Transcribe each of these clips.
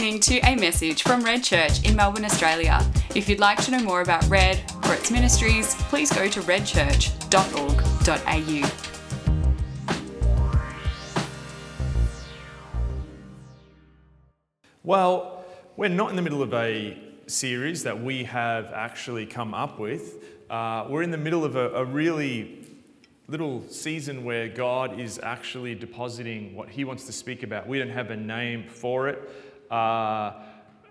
listening to a message from Red Church in Melbourne, Australia. If you'd like to know more about Red or its ministries, please go to redchurch.org.au. Well, we're not in the middle of a series that we have actually come up with. Uh, we're in the middle of a, a really little season where God is actually depositing what He wants to speak about. We don't have a name for it. Uh,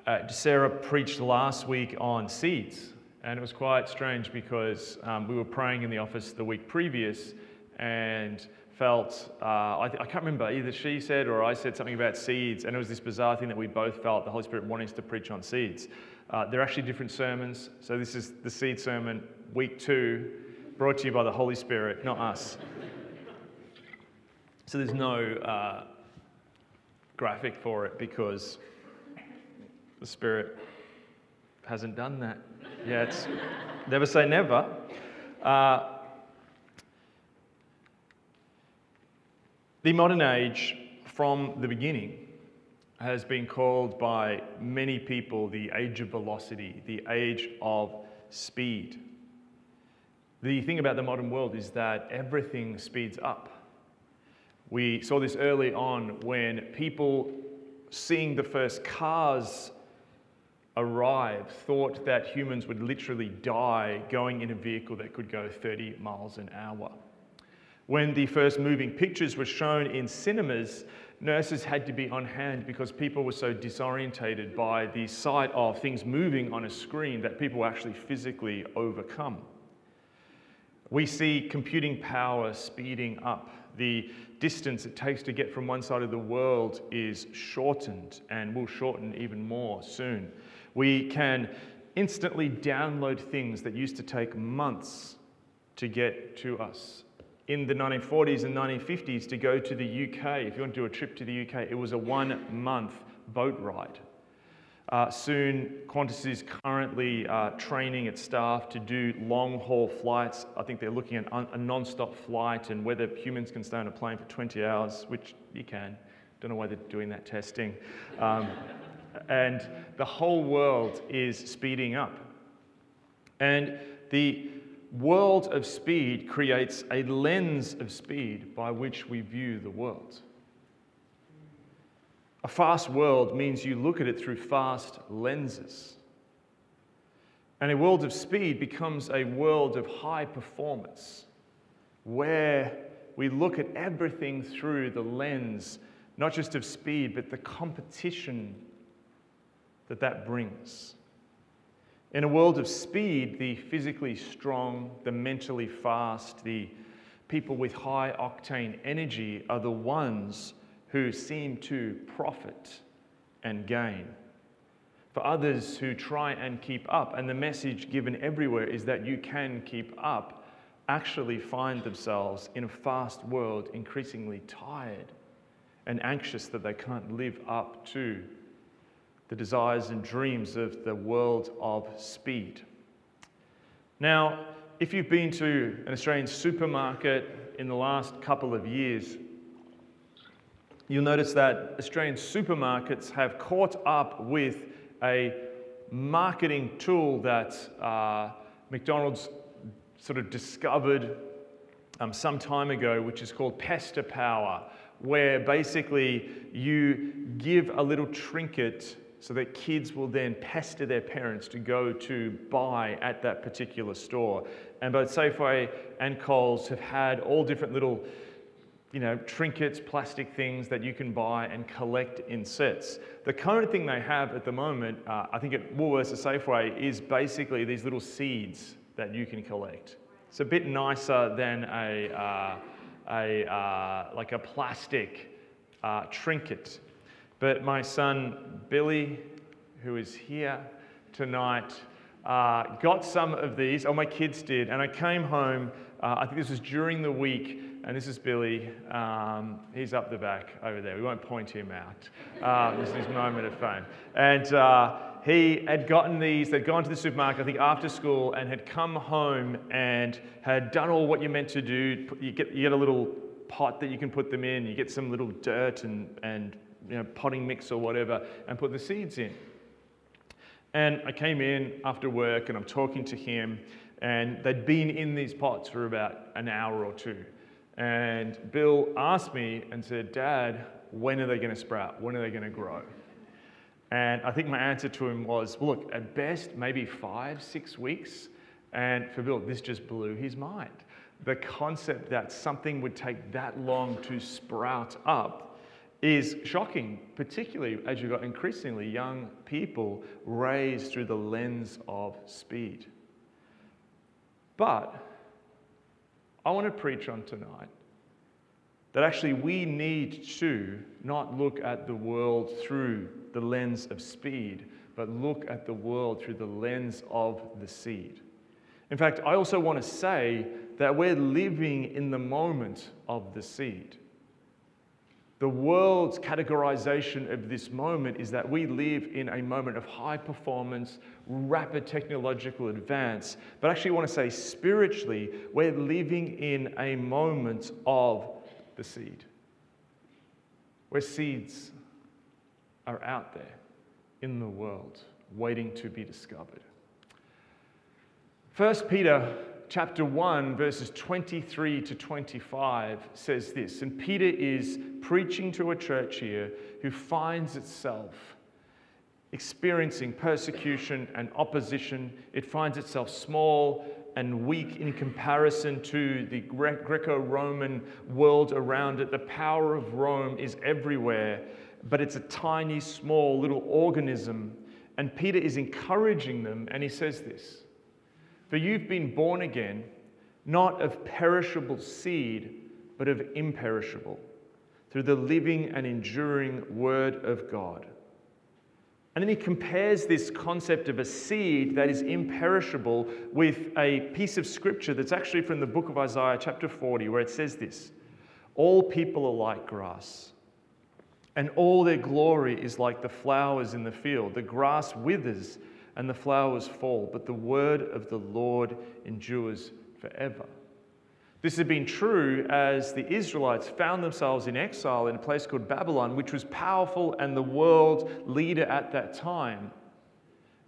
uh, Sarah preached last week on seeds, and it was quite strange because um, we were praying in the office the week previous and felt, uh, I, I, can't remember, either she said or I said something about seeds, and it was this bizarre thing that we both felt the Holy Spirit wanting us to preach on seeds. Uh, they're actually different sermons. So this is the seed sermon, week two, brought to you by the Holy Spirit, not us. So there's no uh, graphic for it because the Spirit hasn't done that yet. never say never. Uh, the modern age, from the beginning, has been called by many people the age of velocity, the age of speed. The thing about the modern world is that everything speeds up. We saw this early on when people seeing the first cars arrive thought that humans would literally die going in a vehicle that could go 30 miles an hour. When the first moving pictures were shown in cinemas, nurses had to be on hand because people were so disorientated by the sight of things moving on a screen that people were actually physically overcome. We see computing power speeding up. The distance it takes to get from one side of the world is shortened and will shorten even more soon. We can instantly download things that used to take months to get to us. In the 1940s and 1950s, to go to the UK, if you want to do a trip to the UK, it was a one month boat ride. Uh, soon, Qantas is currently uh, training its staff to do long haul flights. I think they're looking at un- a non stop flight and whether humans can stay on a plane for 20 hours, which you can. Don't know why they're doing that testing. Um, and the whole world is speeding up. And the world of speed creates a lens of speed by which we view the world. A fast world means you look at it through fast lenses. And a world of speed becomes a world of high performance, where we look at everything through the lens, not just of speed, but the competition that that brings. In a world of speed, the physically strong, the mentally fast, the people with high octane energy are the ones who seem to profit and gain. For others who try and keep up, and the message given everywhere is that you can keep up, actually find themselves in a fast world increasingly tired and anxious that they can't live up to the desires and dreams of the world of speed. Now, if you've been to an Australian supermarket in the last couple of years, you'll notice that Australian supermarkets have caught up with a marketing tool that uh, McDonald's sort of discovered um, some time ago, which is called Pester Power, where basically you give a little trinket so that kids will then pester their parents to go to buy at that particular store. And both Safeway and Coles have had all different little you know, trinkets, plastic things that you can buy and collect in sets. The current thing they have at the moment, uh, I think at Woolworths or Safeway, is basically these little seeds that you can collect. It's a bit nicer than a, uh, a uh, like a plastic uh, trinket. But my son Billy, who is here tonight, uh, got some of these, or my kids did, and I came home. Uh, I think this was during the week and this is Billy. Um, he's up the back over there. We won't point him out. Um, this is his moment of fame. And uh, he had gotten these, they'd gone to the supermarket, I think after school, and had come home and had done all what you're meant to do. You get, you get a little pot that you can put them in, you get some little dirt and, and you know, potting mix or whatever and put the seeds in. And I came in after work and I'm talking to him, and they'd been in these pots for about an hour or two. And Bill asked me and said, Dad, when are they going to sprout? When are they going to grow? And I think my answer to him was, look, at best, maybe five, six weeks. And for Bill, this just blew his mind. The concept that something would take that long to sprout up is shocking, particularly as you've got increasingly young people raised through the lens of speed. But I want to preach on tonight that actually we need to not look at the world through the lens of speed, but look at the world through the lens of the seed. In fact, I also want to say that we're living in the moment of the seed. The world's categorization of this moment is that we live in a moment of high performance, rapid technological advance. But actually, I want to say spiritually, we're living in a moment of the seed, where seeds are out there in the world waiting to be discovered. 1 Peter chapter 1 verses 23 to 25 says this and Peter is preaching to a church here who finds itself experiencing persecution and opposition it finds itself small and weak in comparison to the Greco Roman world around it. The power of Rome is everywhere, but it's a tiny, small little organism. And Peter is encouraging them, and he says this For you've been born again, not of perishable seed, but of imperishable, through the living and enduring word of God. And then he compares this concept of a seed that is imperishable with a piece of scripture that's actually from the book of Isaiah, chapter 40, where it says this All people are like grass, and all their glory is like the flowers in the field. The grass withers and the flowers fall, but the word of the Lord endures forever. This had been true as the Israelites found themselves in exile in a place called Babylon, which was powerful and the world leader at that time.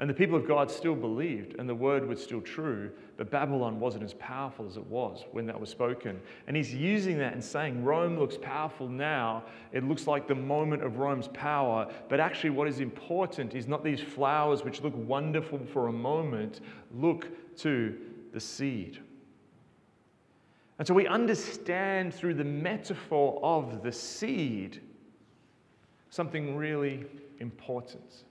And the people of God still believed, and the word was still true, but Babylon wasn't as powerful as it was when that was spoken. And he's using that and saying, Rome looks powerful now. It looks like the moment of Rome's power. But actually, what is important is not these flowers which look wonderful for a moment, look to the seed. And so we understand through the metaphor of the seed something really important.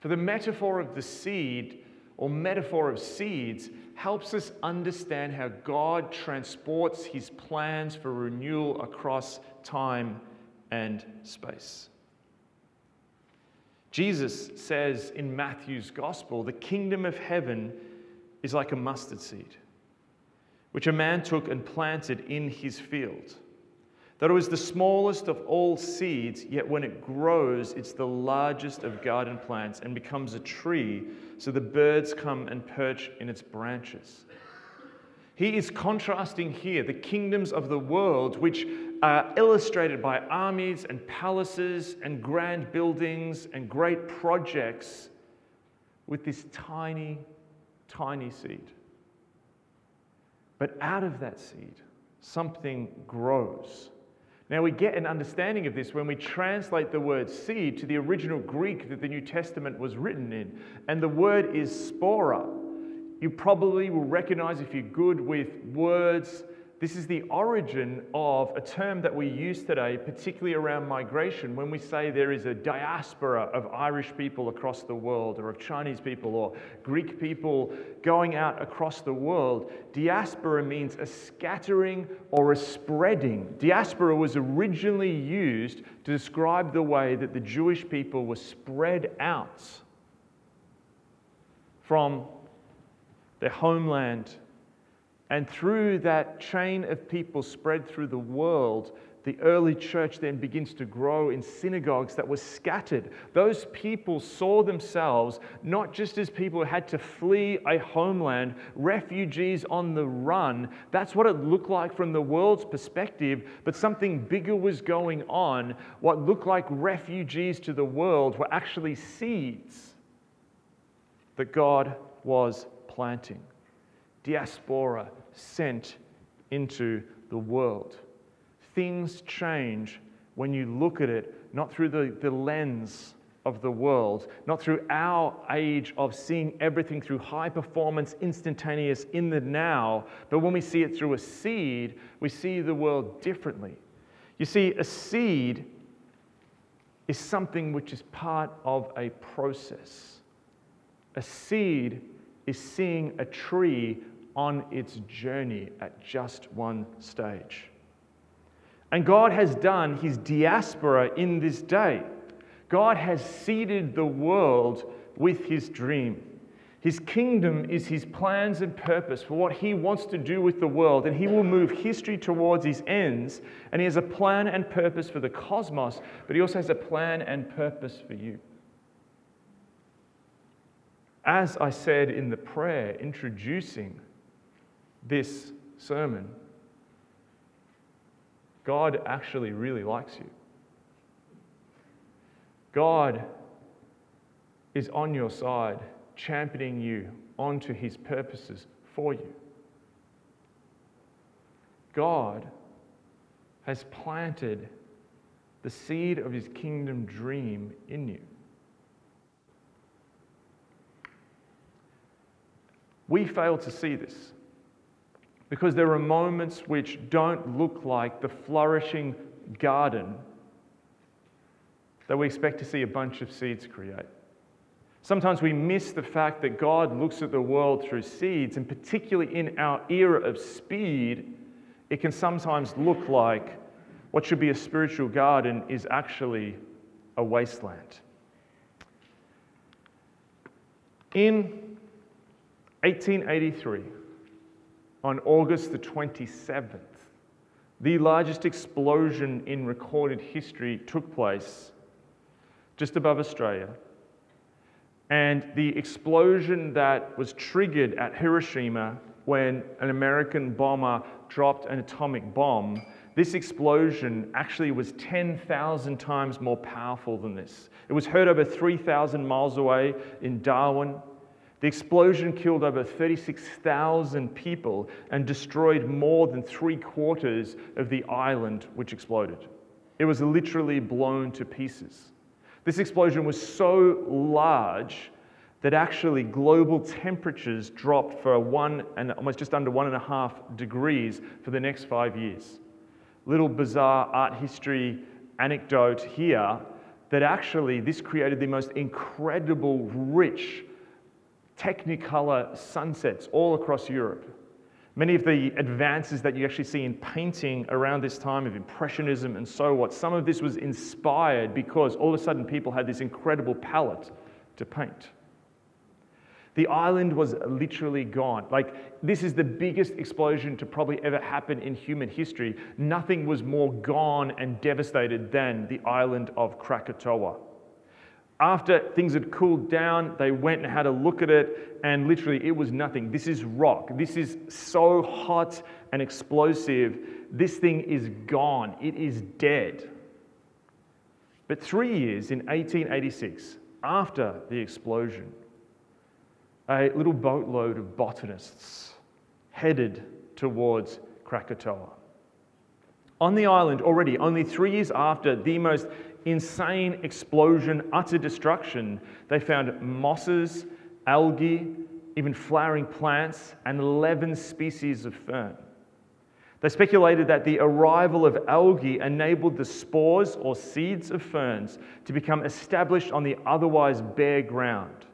For the metaphor of the seed, or metaphor of seeds, helps us understand how God transports his plans for renewal across time and space. Jesus says in Matthew's gospel, the kingdom of heaven is like a mustard seed which a man took and planted in his field. That it was the smallest of all seeds, yet when it grows, it's the largest of garden plants and becomes a tree, so the birds come and perch in its branches. He is contrasting here the kingdoms of the world, which are illustrated by armies and palaces and grand buildings and great projects, with this tiny, tiny seed. But out of that seed, something grows. Now, we get an understanding of this when we translate the word seed to the original Greek that the New Testament was written in. And the word is spora. You probably will recognize if you're good with words this is the origin of a term that we use today, particularly around migration, when we say there is a diaspora of Irish people across the world, or of Chinese people, or Greek people going out across the world. Diaspora means a scattering or a spreading. Diaspora was originally used to describe the way that the Jewish people were spread out from their homeland and through that chain of people spread through the world, the early church then begins to grow in synagogues that were scattered. Those people saw themselves not just as people who had to flee a homeland, refugees on the run. That's what it looked like from the world's perspective, but something bigger was going on. What looked like refugees to the world were actually seeds that God was planting. Diaspora sent into the world things change when you look at it not through the, the lens of the world, not through our age of seeing everything through high performance, instantaneous, in the now, but when we see it through a seed, we see the world differently. You see, a seed is something which is part of a process. A seed is seeing a tree on its journey at just one stage. And God has done his diaspora in this day. God has seeded the world with his dream. His kingdom is his plans and purpose for what he wants to do with the world, and he will move history towards his ends. And he has a plan and purpose for the cosmos, but he also has a plan and purpose for you. As I said in the prayer introducing this sermon, God actually really likes you. God is on your side, championing you onto his purposes for you. God has planted the seed of his kingdom dream in you. We fail to see this. Because there are moments which don't look like the flourishing garden that we expect to see a bunch of seeds create. Sometimes we miss the fact that God looks at the world through seeds, and particularly in our era of speed, it can sometimes look like what should be a spiritual garden is actually a wasteland. In 1883, on August the 27th, the largest explosion in recorded history took place just above Australia. And the explosion that was triggered at Hiroshima when an American bomber dropped an atomic bomb, this explosion actually was 10,000 times more powerful than this. It was heard over 3,000 miles away in Darwin. The explosion killed over 36,000 people and destroyed more than three quarters of the island which exploded. It was literally blown to pieces. This explosion was so large that actually global temperatures dropped for one and almost just under one and a half degrees for the next five years. Little bizarre art history anecdote here that actually this created the most incredible, rich technicolor sunsets all across Europe. Many of the advances that you actually see in painting around this time of Impressionism and so what, some of this was inspired because all of a sudden people had this incredible palette to paint. The island was literally gone. Like, this is the biggest explosion to probably ever happen in human history. Nothing was more gone and devastated than the island of Krakatoa. After things had cooled down, they went and had a look at it, and literally it was nothing. This is rock. This is so hot and explosive. This thing is gone. It is dead. But three years in 1886, after the explosion, a little boatload of botanists headed towards Krakatoa. On the island, already, only three years after the most insane explosion, utter destruction, they found mosses, algae, even flowering plants, and 11 species of fern. They speculated that the arrival of algae enabled the spores or seeds of ferns to become established on the otherwise bare ground.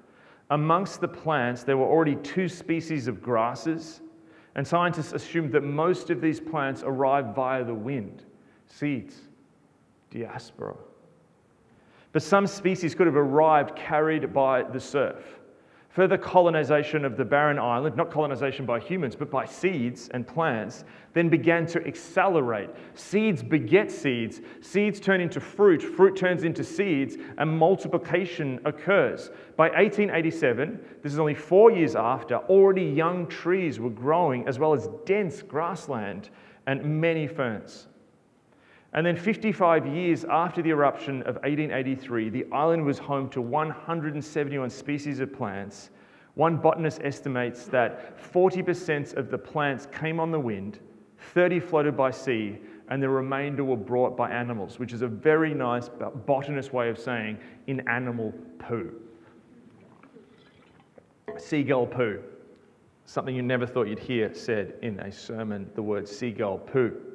Amongst the plants, there were already two species of grasses, and scientists assumed that most of these plants arrived via the wind. Seeds, diaspora. But some species could have arrived carried by the surf. Further colonization of the barren island, not colonization by humans, but by seeds and plants, then began to accelerate. Seeds beget seeds, seeds turn into fruit, fruit turns into seeds, and multiplication occurs. By 1887, this is only four years after, already young trees were growing, as well as dense grassland and many ferns. And then, 55 years after the eruption of 1883, the island was home to 171 species of plants. One botanist estimates that 40% of the plants came on the wind, 30 floated by sea, and the remainder were brought by animals, which is a very nice botanist way of saying in animal poo. Seagull poo. Something you never thought you'd hear said in a sermon, the word seagull poo.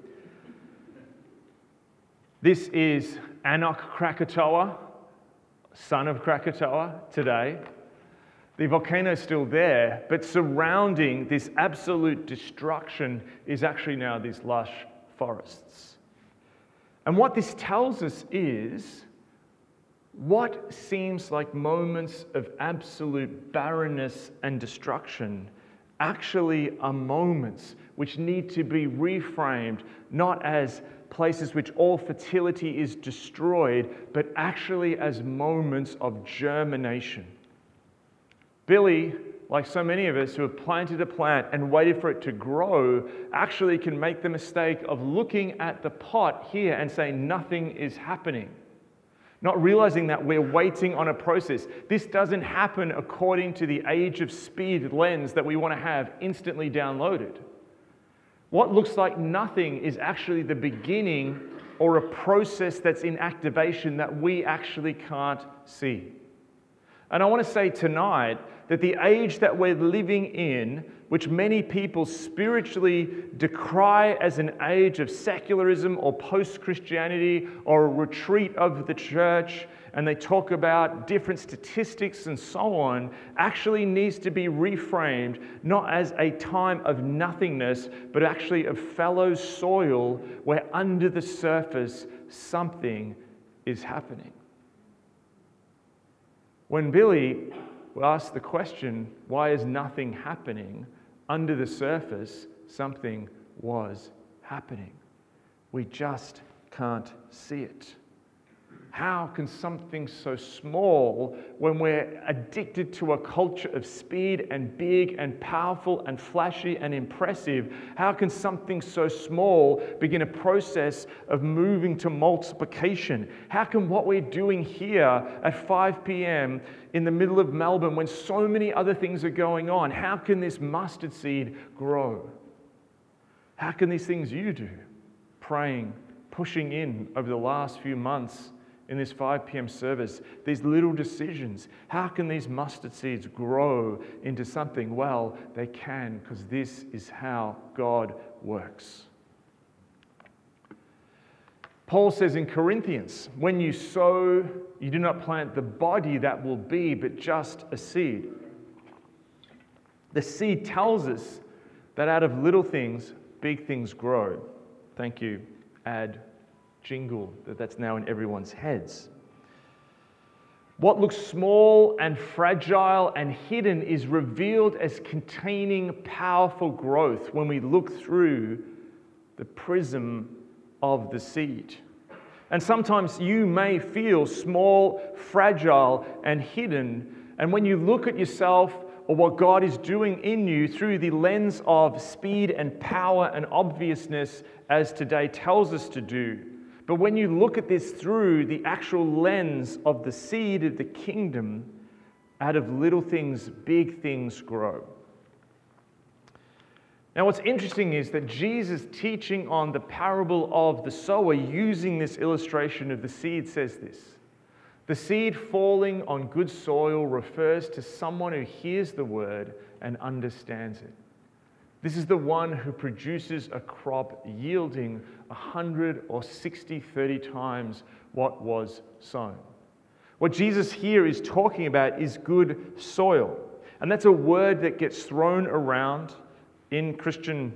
This is Anak Krakatoa, son of Krakatoa, today. The volcano is still there, but surrounding this absolute destruction is actually now these lush forests. And what this tells us is what seems like moments of absolute barrenness and destruction actually are moments which need to be reframed not as places which all fertility is destroyed, but actually as moments of germination. Billy, like so many of us who have planted a plant and waited for it to grow, actually can make the mistake of looking at the pot here and saying nothing is happening. Not realizing that we're waiting on a process. This doesn't happen according to the age of speed lens that we want to have instantly downloaded. What looks like nothing is actually the beginning or a process that's in activation that we actually can't see. And I want to say tonight that the age that we're living in, which many people spiritually decry as an age of secularism or post Christianity or a retreat of the church, and they talk about different statistics and so on, actually needs to be reframed not as a time of nothingness, but actually of fallow soil where under the surface something is happening. When Billy asked the question, why is nothing happening? Under the surface, something was happening. We just can't see it. How can something so small, when we're addicted to a culture of speed and big and powerful and flashy and impressive, how can something so small begin a process of moving to multiplication? How can what we're doing here at 5 p.m. in the middle of Melbourne, when so many other things are going on, how can this mustard seed grow? How can these things you do, praying, pushing in over the last few months? In this 5 p.m. service, these little decisions. How can these mustard seeds grow into something? Well, they can because this is how God works. Paul says in Corinthians, when you sow, you do not plant the body that will be, but just a seed. The seed tells us that out of little things, big things grow. Thank you. Ad jingle that that's now in everyone's heads. What looks small and fragile and hidden is revealed as containing powerful growth when we look through the prism of the seed. And sometimes you may feel small, fragile, and hidden. And when you look at yourself or what God is doing in you through the lens of speed and power and obviousness, as today tells us to do, but when you look at this through the actual lens of the seed of the kingdom, out of little things, big things grow. Now, what's interesting is that Jesus, teaching on the parable of the sower, using this illustration of the seed, says this The seed falling on good soil refers to someone who hears the word and understands it. This is the one who produces a crop yielding 100 or 60, 30 times what was sown. What Jesus here is talking about is good soil. And that's a word that gets thrown around in Christian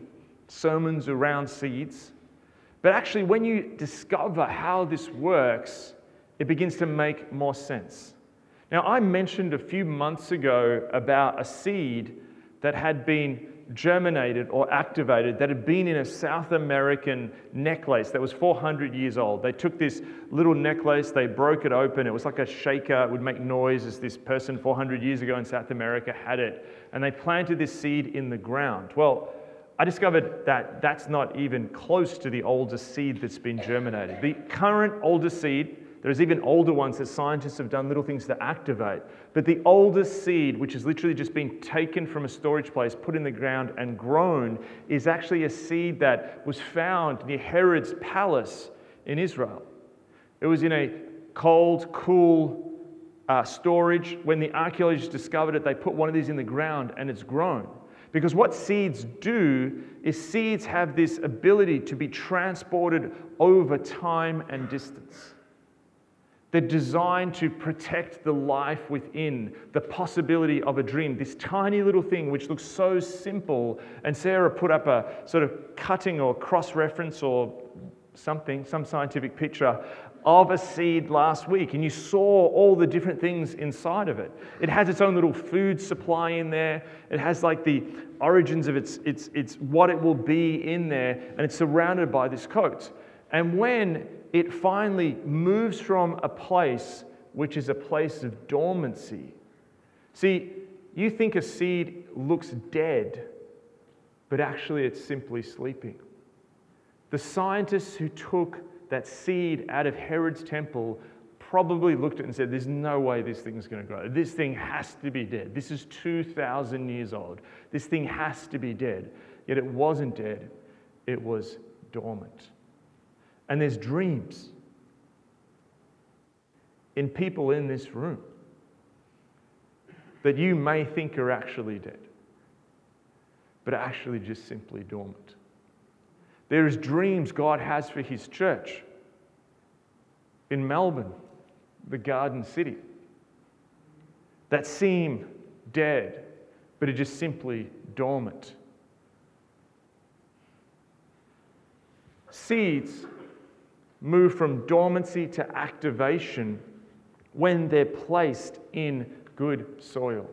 sermons around seeds. But actually, when you discover how this works, it begins to make more sense. Now, I mentioned a few months ago about a seed that had been germinated or activated that had been in a South American necklace that was 400 years old. They took this little necklace, they broke it open. It was like a shaker, it would make noise as this person 400 years ago in South America had it. And they planted this seed in the ground. Well, I discovered that that's not even close to the oldest seed that's been germinated. The current oldest seed there's even older ones that scientists have done little things to activate. But the oldest seed, which has literally just been taken from a storage place, put in the ground, and grown, is actually a seed that was found near Herod's palace in Israel. It was in a cold, cool uh, storage. When the archaeologists discovered it, they put one of these in the ground and it's grown. Because what seeds do is seeds have this ability to be transported over time and distance. They're designed to protect the life within, the possibility of a dream. This tiny little thing, which looks so simple. And Sarah put up a sort of cutting or cross reference or something, some scientific picture of a seed last week, and you saw all the different things inside of it. It has its own little food supply in there. It has like the origins of its, its, its what it will be in there, and it's surrounded by this coat. And when it finally moves from a place which is a place of dormancy. See, you think a seed looks dead, but actually it's simply sleeping. The scientists who took that seed out of Herod's temple probably looked at it and said, There's no way this thing's going to grow. This thing has to be dead. This is 2,000 years old. This thing has to be dead. Yet it wasn't dead, it was dormant. And there's dreams in people in this room that you may think are actually dead, but are actually just simply dormant. There is dreams God has for his church in Melbourne, the Garden City, that seem dead, but are just simply dormant. Seeds move from dormancy to activation when they're placed in good soil.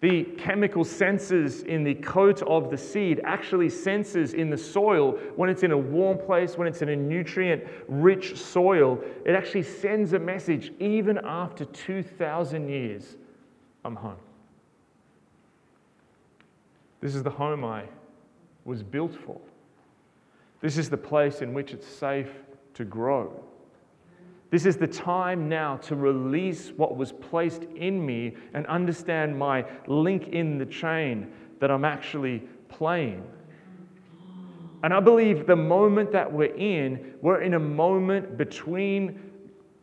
The chemical senses in the coat of the seed actually senses in the soil when it's in a warm place, when it's in a nutrient rich soil. It actually sends a message even after 2,000 years I'm home. This is the home I was built for. This is the place in which it's safe to grow. This is the time now to release what was placed in me and understand my link in the chain that I'm actually playing. And I believe the moment that we're in, we're in a moment between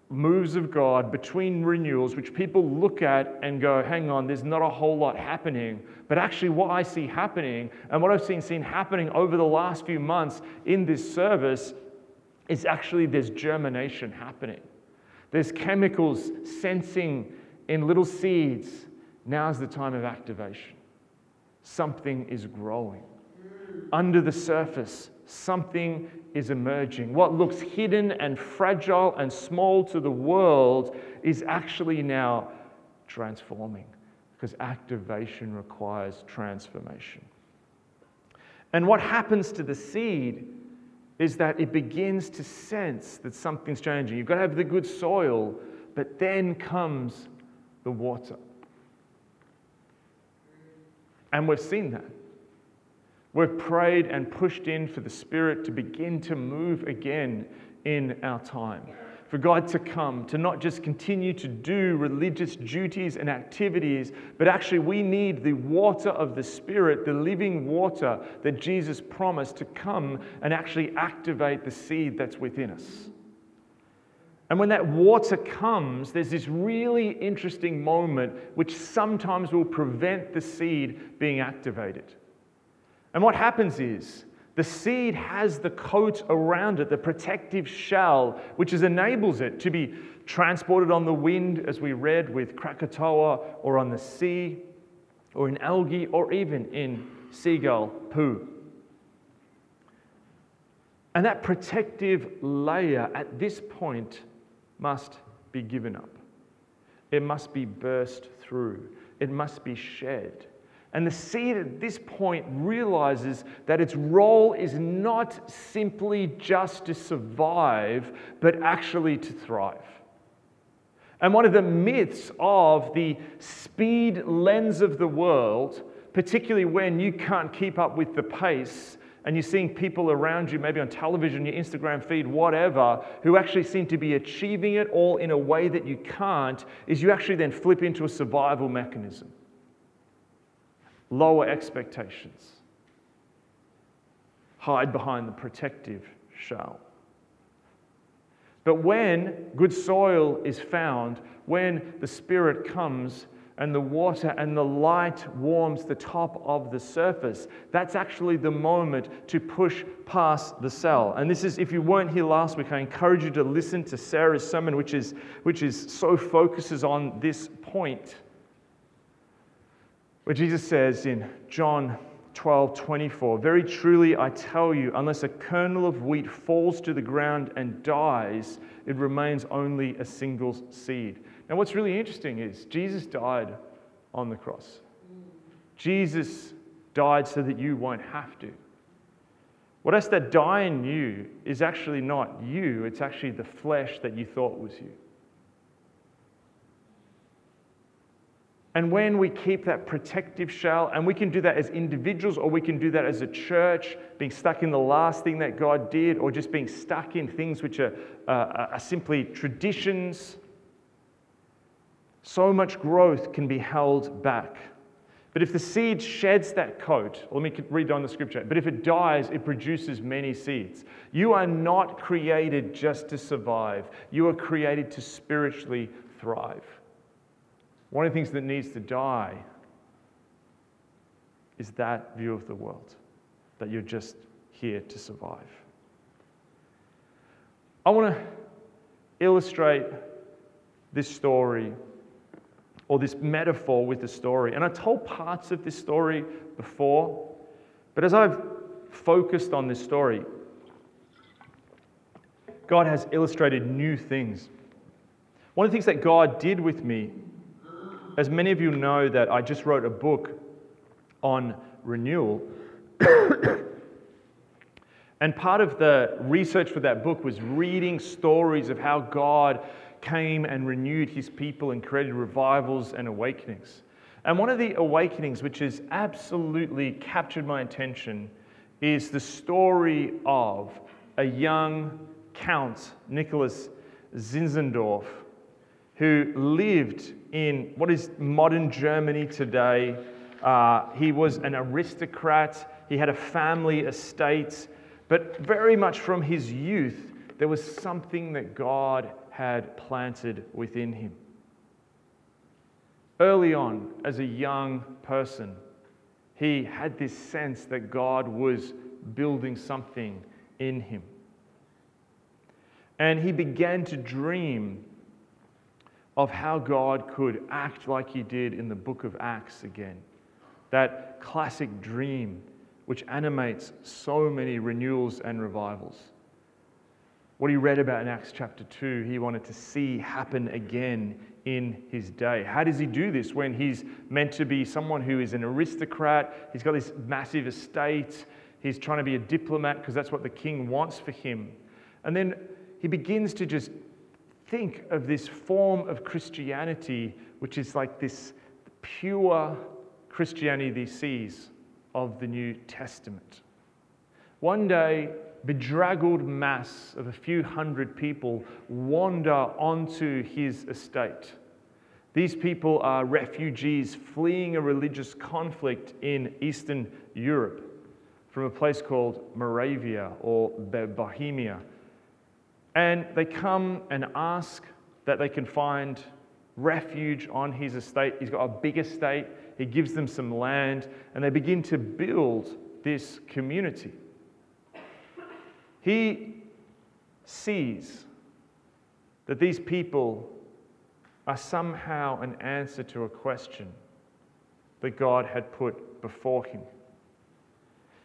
moves of God, between renewals, which people look at and go, hang on, there's not a whole lot happening. But actually, what I see happening and what I've seen, seen happening over the last few months in this service is actually there's germination happening. There's chemicals sensing in little seeds. Now's the time of activation. Something is growing. Under the surface, something is emerging. What looks hidden and fragile and small to the world is actually now transforming because activation requires transformation. And what happens to the seed is that it begins to sense that something's changing. You've got to have the good soil, but then comes the water. And we've seen that. We've prayed and pushed in for the Spirit to begin to move again in our time for God to come, to not just continue to do religious duties and activities, but actually we need the water of the Spirit, the living water that Jesus promised to come and actually activate the seed that's within us. And when that water comes, there's this really interesting moment which sometimes will prevent the seed being activated. And what happens is, the seed has the coat around it, the protective shell, which is, enables it to be transported on the wind, as we read with Krakatoa, or on the sea, or in algae, or even in seagull poo. And that protective layer at this point must be given up. it must be burst through, it must be shed. And the seed at this point realizes that its role is not simply just to survive, but actually to thrive. And one of the myths of the speed lens of the world, particularly when you can't keep up with the pace, and you're seeing people around you, maybe on television, your Instagram feed, whatever, who actually seem to be achieving it all in a way that you can't, is you actually then flip into a survival mechanism. Lower expectations. Hide behind the protective shell. But when good soil is found, when the Spirit comes, and the water and the light warms the top of the surface. That's actually the moment to push past the cell. And this is, if you weren't here last week, I encourage you to listen to Sarah's sermon, which is, which is so focuses on this point. Where Jesus says in John 12 24, Very truly I tell you, unless a kernel of wheat falls to the ground and dies, it remains only a single seed. Now, what's really interesting is Jesus died on the cross. Jesus died so that you won't have to. What has that die in you is actually not you, it's actually the flesh that you thought was you. And when we keep that protective shell, and we can do that as individuals or we can do that as a church, being stuck in the last thing that God did, or just being stuck in things which are, uh, are simply traditions so much growth can be held back. But if the seed sheds that coat, let me read on the scripture, but if it dies, it produces many seeds. You are not created just to survive, you are created to spiritually thrive. One of the things that needs to die is that view of the world, that you're just here to survive. I want to illustrate this story or this metaphor with the story. And I told parts of this story before, but as I've focused on this story, God has illustrated new things. One of the things that God did with me, as many of you know, that I just wrote a book on renewal. and part of the research for that book was reading stories of how God came and renewed his people and created revivals and awakenings. And one of the awakenings which has absolutely captured my attention is the story of a young Count, Nicholas Zinzendorf, who lived in what is modern Germany today. Uh, he was an aristocrat, he had a family estate, but very much from his youth, there was something that God had planted within him. Early on, as a young person, he had this sense that God was building something in him. And he began to dream of how God could act like he did in the book of Acts again. That classic dream which animates so many renewals and revivals. What he read about in Acts chapter 2, he wanted to see happen again in his day. How does he do this when he's meant to be someone who is an aristocrat? He's got this massive estate. He's trying to be a diplomat because that's what the king wants for him. And then he begins to just think of this form of Christianity, which is like this pure Christianity he sees of the New Testament. One day, bedraggled mass of a few hundred people wander onto his estate. These people are refugees fleeing a religious conflict in Eastern Europe from a place called Moravia or Bohemia. And they come and ask that they can find refuge on his estate. He's got a big estate, he gives them some land, and they begin to build this community. He sees that these people are somehow an answer to a question that God had put before him.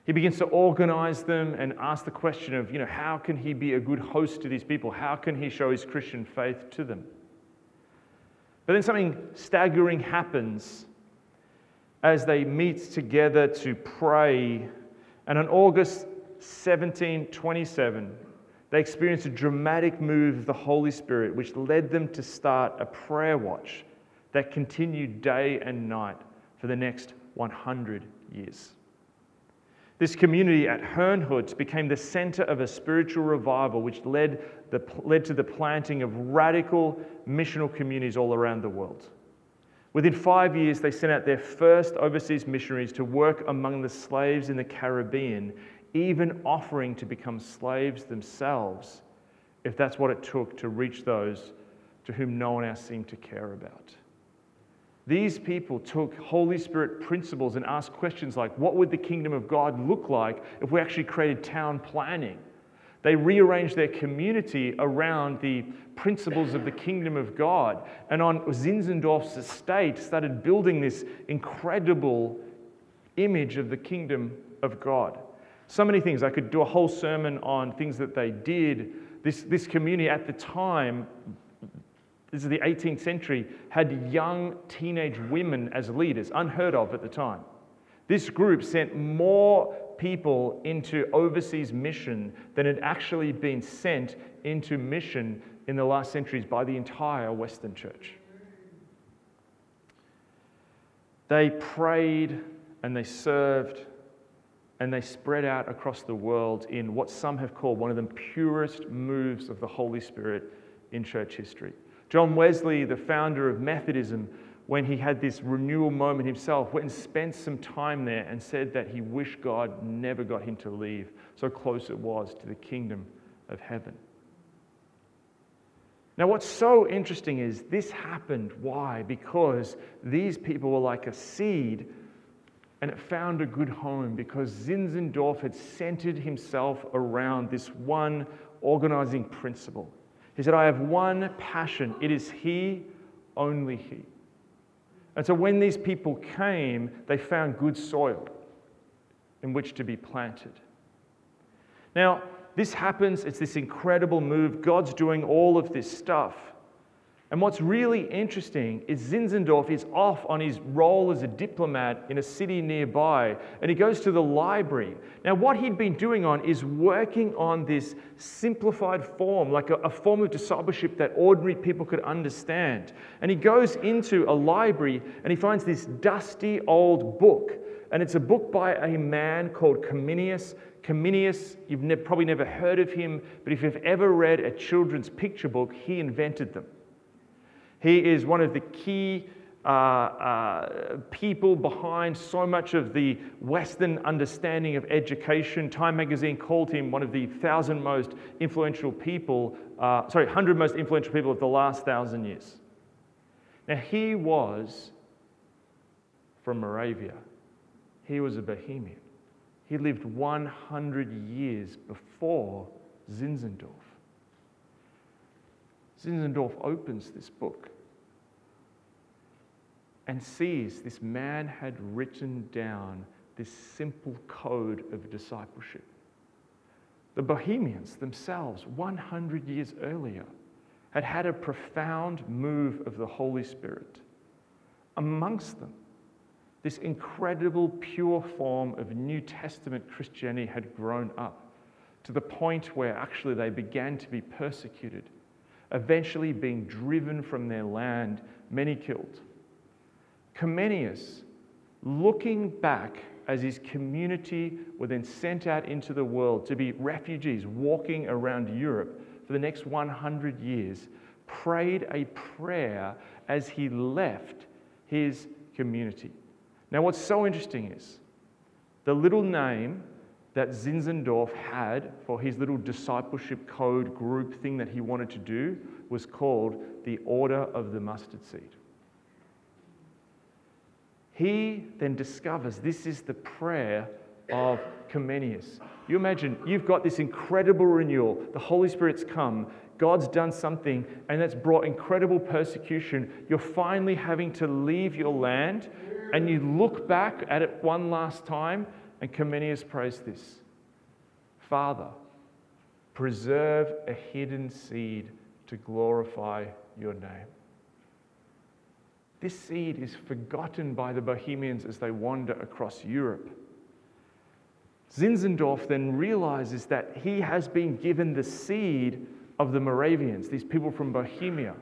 He begins to organize them and ask the question of, you know, how can he be a good host to these people? How can he show his Christian faith to them? But then something staggering happens as they meet together to pray. And on August 1727, they experienced a dramatic move of the Holy Spirit, which led them to start a prayer watch that continued day and night for the next 100 years. This community at Herrnhut became the center of a spiritual revival which led, the, led to the planting of radical missional communities all around the world. Within five years, they sent out their first overseas missionaries to work among the slaves in the Caribbean, even offering to become slaves themselves if that's what it took to reach those to whom no one else seemed to care about. These people took Holy Spirit principles and asked questions like what would the kingdom of God look like if we actually created town planning? They rearranged their community around the principles of the kingdom of God. And on Zinzendorf's estate, started building this incredible image of the kingdom of God. So many things. I could do a whole sermon on things that they did. This, this community at the time, this is the 18th century, had young teenage women as leaders, unheard of at the time. This group sent more people into overseas mission than had actually been sent into mission in the last centuries by the entire Western church. They prayed and they served and they spread out across the world in what some have called one of the purest moves of the Holy Spirit in church history. John Wesley, the founder of Methodism, when he had this renewal moment himself, went and spent some time there and said that he wished God never got him to leave. So close it was to the kingdom of heaven. Now, what's so interesting is this happened. Why? Because these people were like a seed and it found a good home because Zinzendorf had centered himself around this one organizing principle. He said, I have one passion, it is He, only He. And so when these people came, they found good soil in which to be planted. Now, this happens, it's this incredible move. God's doing all of this stuff. And what's really interesting is Zinzendorf is off on his role as a diplomat in a city nearby, and he goes to the library. Now, what he'd been doing on is working on this simplified form, like a, a form of discipleship that ordinary people could understand. And he goes into a library and he finds this dusty old book. And it's a book by a man called Comenius. Comenius, you've ne- probably never heard of him, but if you've ever read a children's picture book, he invented them. He is one of the key uh, uh, people behind so much of the Western understanding of education. Time magazine called him one of the thousand most influential people, uh, sorry, 100 most influential people of the last thousand years. Now, he was from Moravia, he was a Bohemian. He lived 100 years before Zinzendorf. Zinzendorf opens this book and sees this man had written down this simple code of discipleship. The Bohemians themselves, 100 years earlier, had had a profound move of the Holy Spirit. Amongst them, this incredible pure form of New Testament Christianity had grown up to the point where actually they began to be persecuted, eventually being driven from their land, many killed. Comenius, looking back as his community were then sent out into the world to be refugees walking around Europe for the next 100 years, prayed a prayer as he left his community. Now, what's so interesting is the little name that Zinzendorf had for his little discipleship code group thing that he wanted to do was called the Order of the Mustard Seed. He then discovers this is the prayer of Comenius. You imagine you've got this incredible renewal, the Holy Spirit's come, God's done something, and that's brought incredible persecution. You're finally having to leave your land, and you look back at it one last time, and Comenius prays this Father, preserve a hidden seed to glorify your name. This seed is forgotten by the Bohemians as they wander across Europe. Zinzendorf then realizes that he has been given the seed of the Moravians, these people from Bohemia.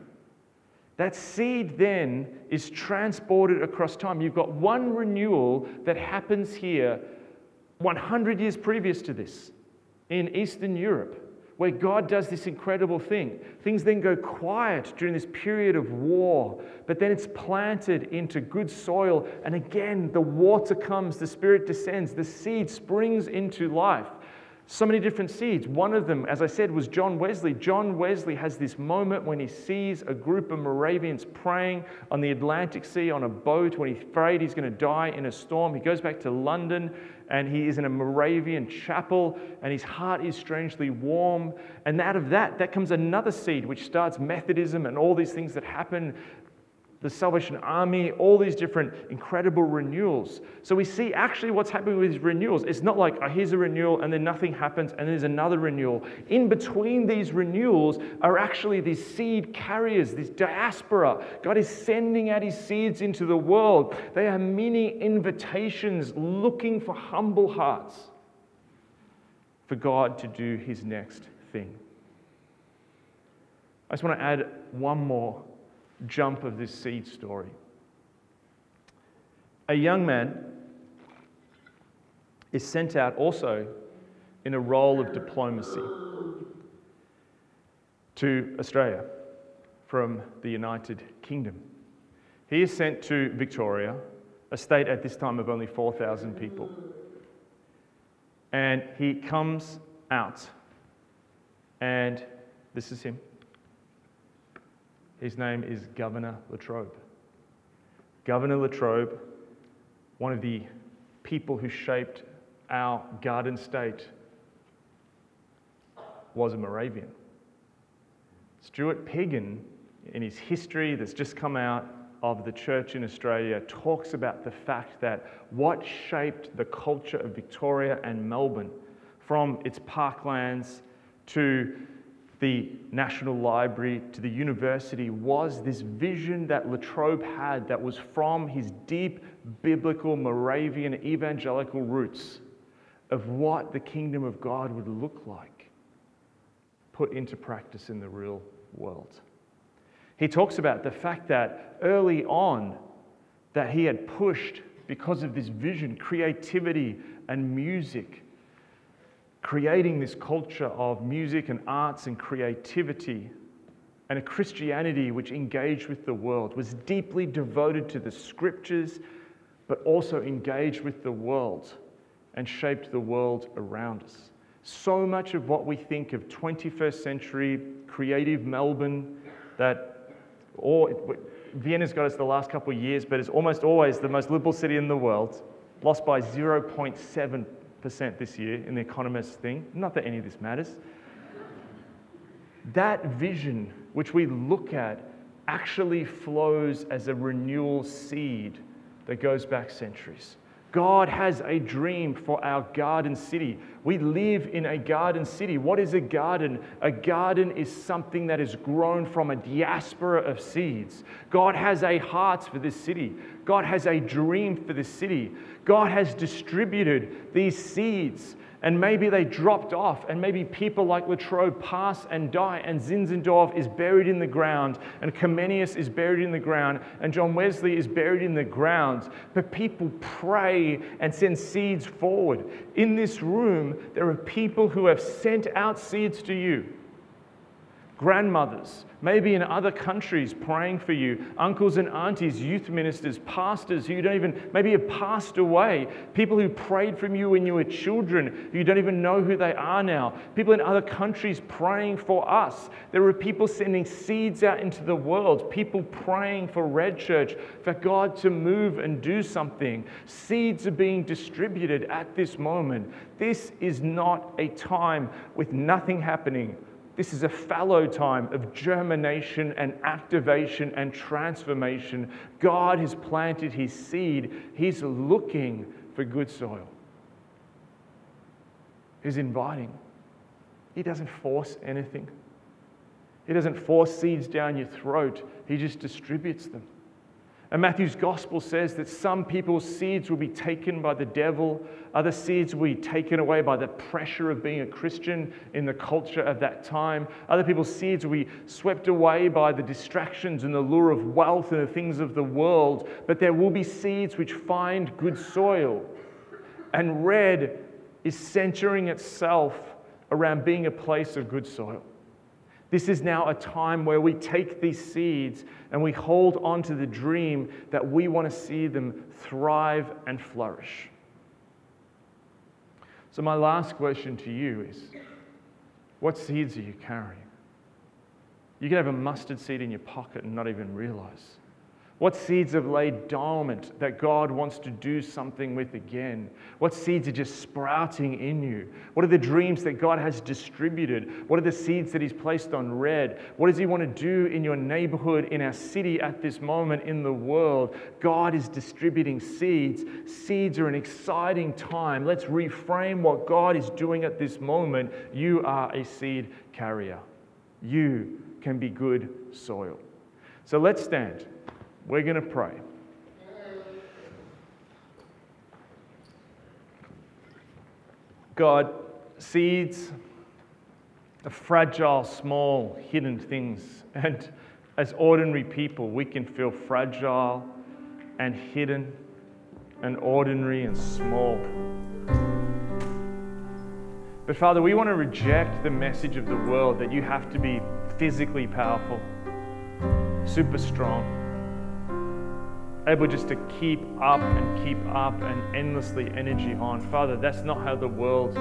That seed then is transported across time. You've got one renewal that happens here 100 years previous to this in Eastern Europe, where God does this incredible thing. Things then go quiet during this period of war, but then it's planted into good soil. And again, the water comes, the Spirit descends, the seed springs into life. So many different seeds. One of them, as I said, was John Wesley. John Wesley has this moment when he sees a group of Moravians praying on the Atlantic Sea on a boat when he's afraid he's going to die in a storm. He goes back to London and he is in a Moravian chapel and his heart is strangely warm. And out of that, that comes another seed which starts Methodism and all these things that happen the Salvation Army, all these different incredible renewals. So we see actually what's happening with these renewals. It's not like, oh, here's a renewal and then nothing happens and there's another renewal. In between these renewals are actually these seed carriers, this diaspora. God is sending out his seeds into the world. They are many invitations looking for humble hearts for God to do his next thing. I just want to add one more jump of this seed story. A young man is sent out also in a role of diplomacy to Australia from the United Kingdom. He is sent to Victoria, a state at this time of only 4,000 people. And he comes out, and this is him. His name is Governor La Trobe. Governor La Trobe, one of the people who shaped our garden state, was a Moravian. Stuart Piggin, in his history that's just come out of the church in Australia, talks about the fact that what shaped the culture of Victoria and Melbourne from its parklands to the National Library to the university was this vision that La Trobe had that was from his deep biblical Moravian evangelical roots of what the kingdom of God would look like put into practice in the real world. He talks about the fact that early on that he had pushed because of this vision creativity and music creating this culture of music and arts and creativity and a Christianity which engaged with the world, was deeply devoted to the scriptures, but also engaged with the world and shaped the world around us. So much of what we think of 21st century creative Melbourne, that or Vienna's got us the last couple of years, but it's almost always the most liberal city in the world, lost by 0.7 percent this year in the Economist thing. Not that any of this matters. That vision, which we look at, actually flows as a renewal seed that goes back centuries. God has a dream for our garden city. We live in a garden city. What is a garden? A garden is something that is grown from a diaspora of seeds. God has a heart for this city. God has a dream for this city. God has distributed these seeds and maybe they dropped off, and maybe people like La Trobe pass and die, and Zinzendorf is buried in the ground, and Comenius is buried in the ground, and John Wesley is buried in the ground. But people pray and send seeds forward. In this room, there are people who have sent out seeds to you grandmothers, maybe in other countries praying for you, uncles and aunties, youth ministers, pastors who you don't even, maybe have passed away, people who prayed from you when you were children, you don't even know who they are now, people in other countries praying for us. There are people sending seeds out into the world, people praying for Red Church, for God to move and do something. Seeds are being distributed at this moment. This is not a time with nothing happening this is a fallow time of germination and activation and transformation. God has planted his seed, he's looking for good soil. He's inviting. He doesn't force anything. He doesn't force seeds down your throat, he just distributes them. And Matthew's gospel says that some people's seeds will be taken by the devil, other seeds will be taken away by the pressure of being a Christian in the culture of that time. Other people's seeds will be swept away by the distractions and the lure of wealth and the things of the world. But there will be seeds which find good soil. And red is centering itself around being a place of good soil. This is now a time where we take these seeds and we hold on to the dream that we want to see them thrive and flourish. So, my last question to you is what seeds are you carrying? You can have a mustard seed in your pocket and not even realize. What seeds have laid dormant that God wants to do something with again? What seeds are just sprouting in you? What are the dreams that God has distributed? What are the seeds that He's placed on red? What does He want to do in your neighborhood, in our city at this moment, in the world? God is distributing seeds. Seeds are an exciting time. Let's reframe what God is doing at this moment. You are a seed carrier, you can be good soil. So let's stand. We're going to pray. God, seeds are fragile, small, hidden things. And as ordinary people, we can feel fragile and hidden and ordinary and small. But Father, we want to reject the message of the world that you have to be physically powerful, super strong able just to keep up and keep up and endlessly energy on. Father, that's not how the world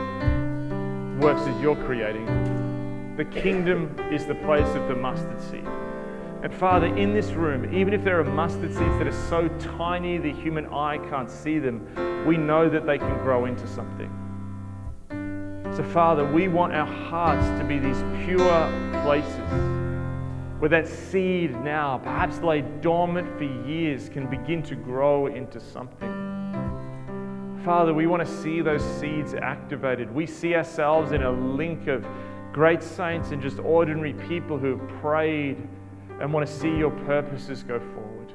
works as you're creating. The kingdom is the place of the mustard seed. And Father, in this room, even if there are mustard seeds that are so tiny the human eye can't see them, we know that they can grow into something. So, Father, we want our hearts to be these pure places where that seed now, perhaps laid dormant for years, can begin to grow into something. Father, we want to see those seeds activated. We see ourselves in a link of great saints and just ordinary people who have prayed and want to see your purposes go forward.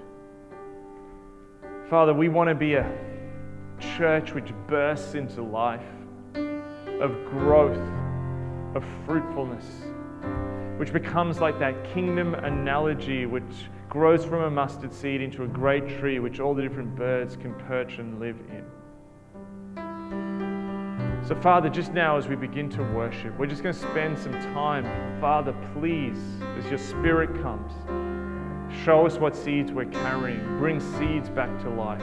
Father, we want to be a church which bursts into life, of growth, of fruitfulness which becomes like that kingdom analogy which grows from a mustard seed into a great tree which all the different birds can perch and live in. So, Father, just now as we begin to worship, we're just going to spend some time. Father, please, as your Spirit comes, show us what seeds we're carrying. Bring seeds back to life.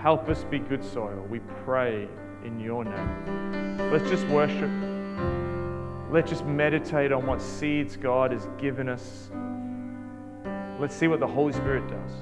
Help us be good soil. We pray in your name. Let's just worship. Let's just meditate on what seeds God has given us. Let's see what the Holy Spirit does.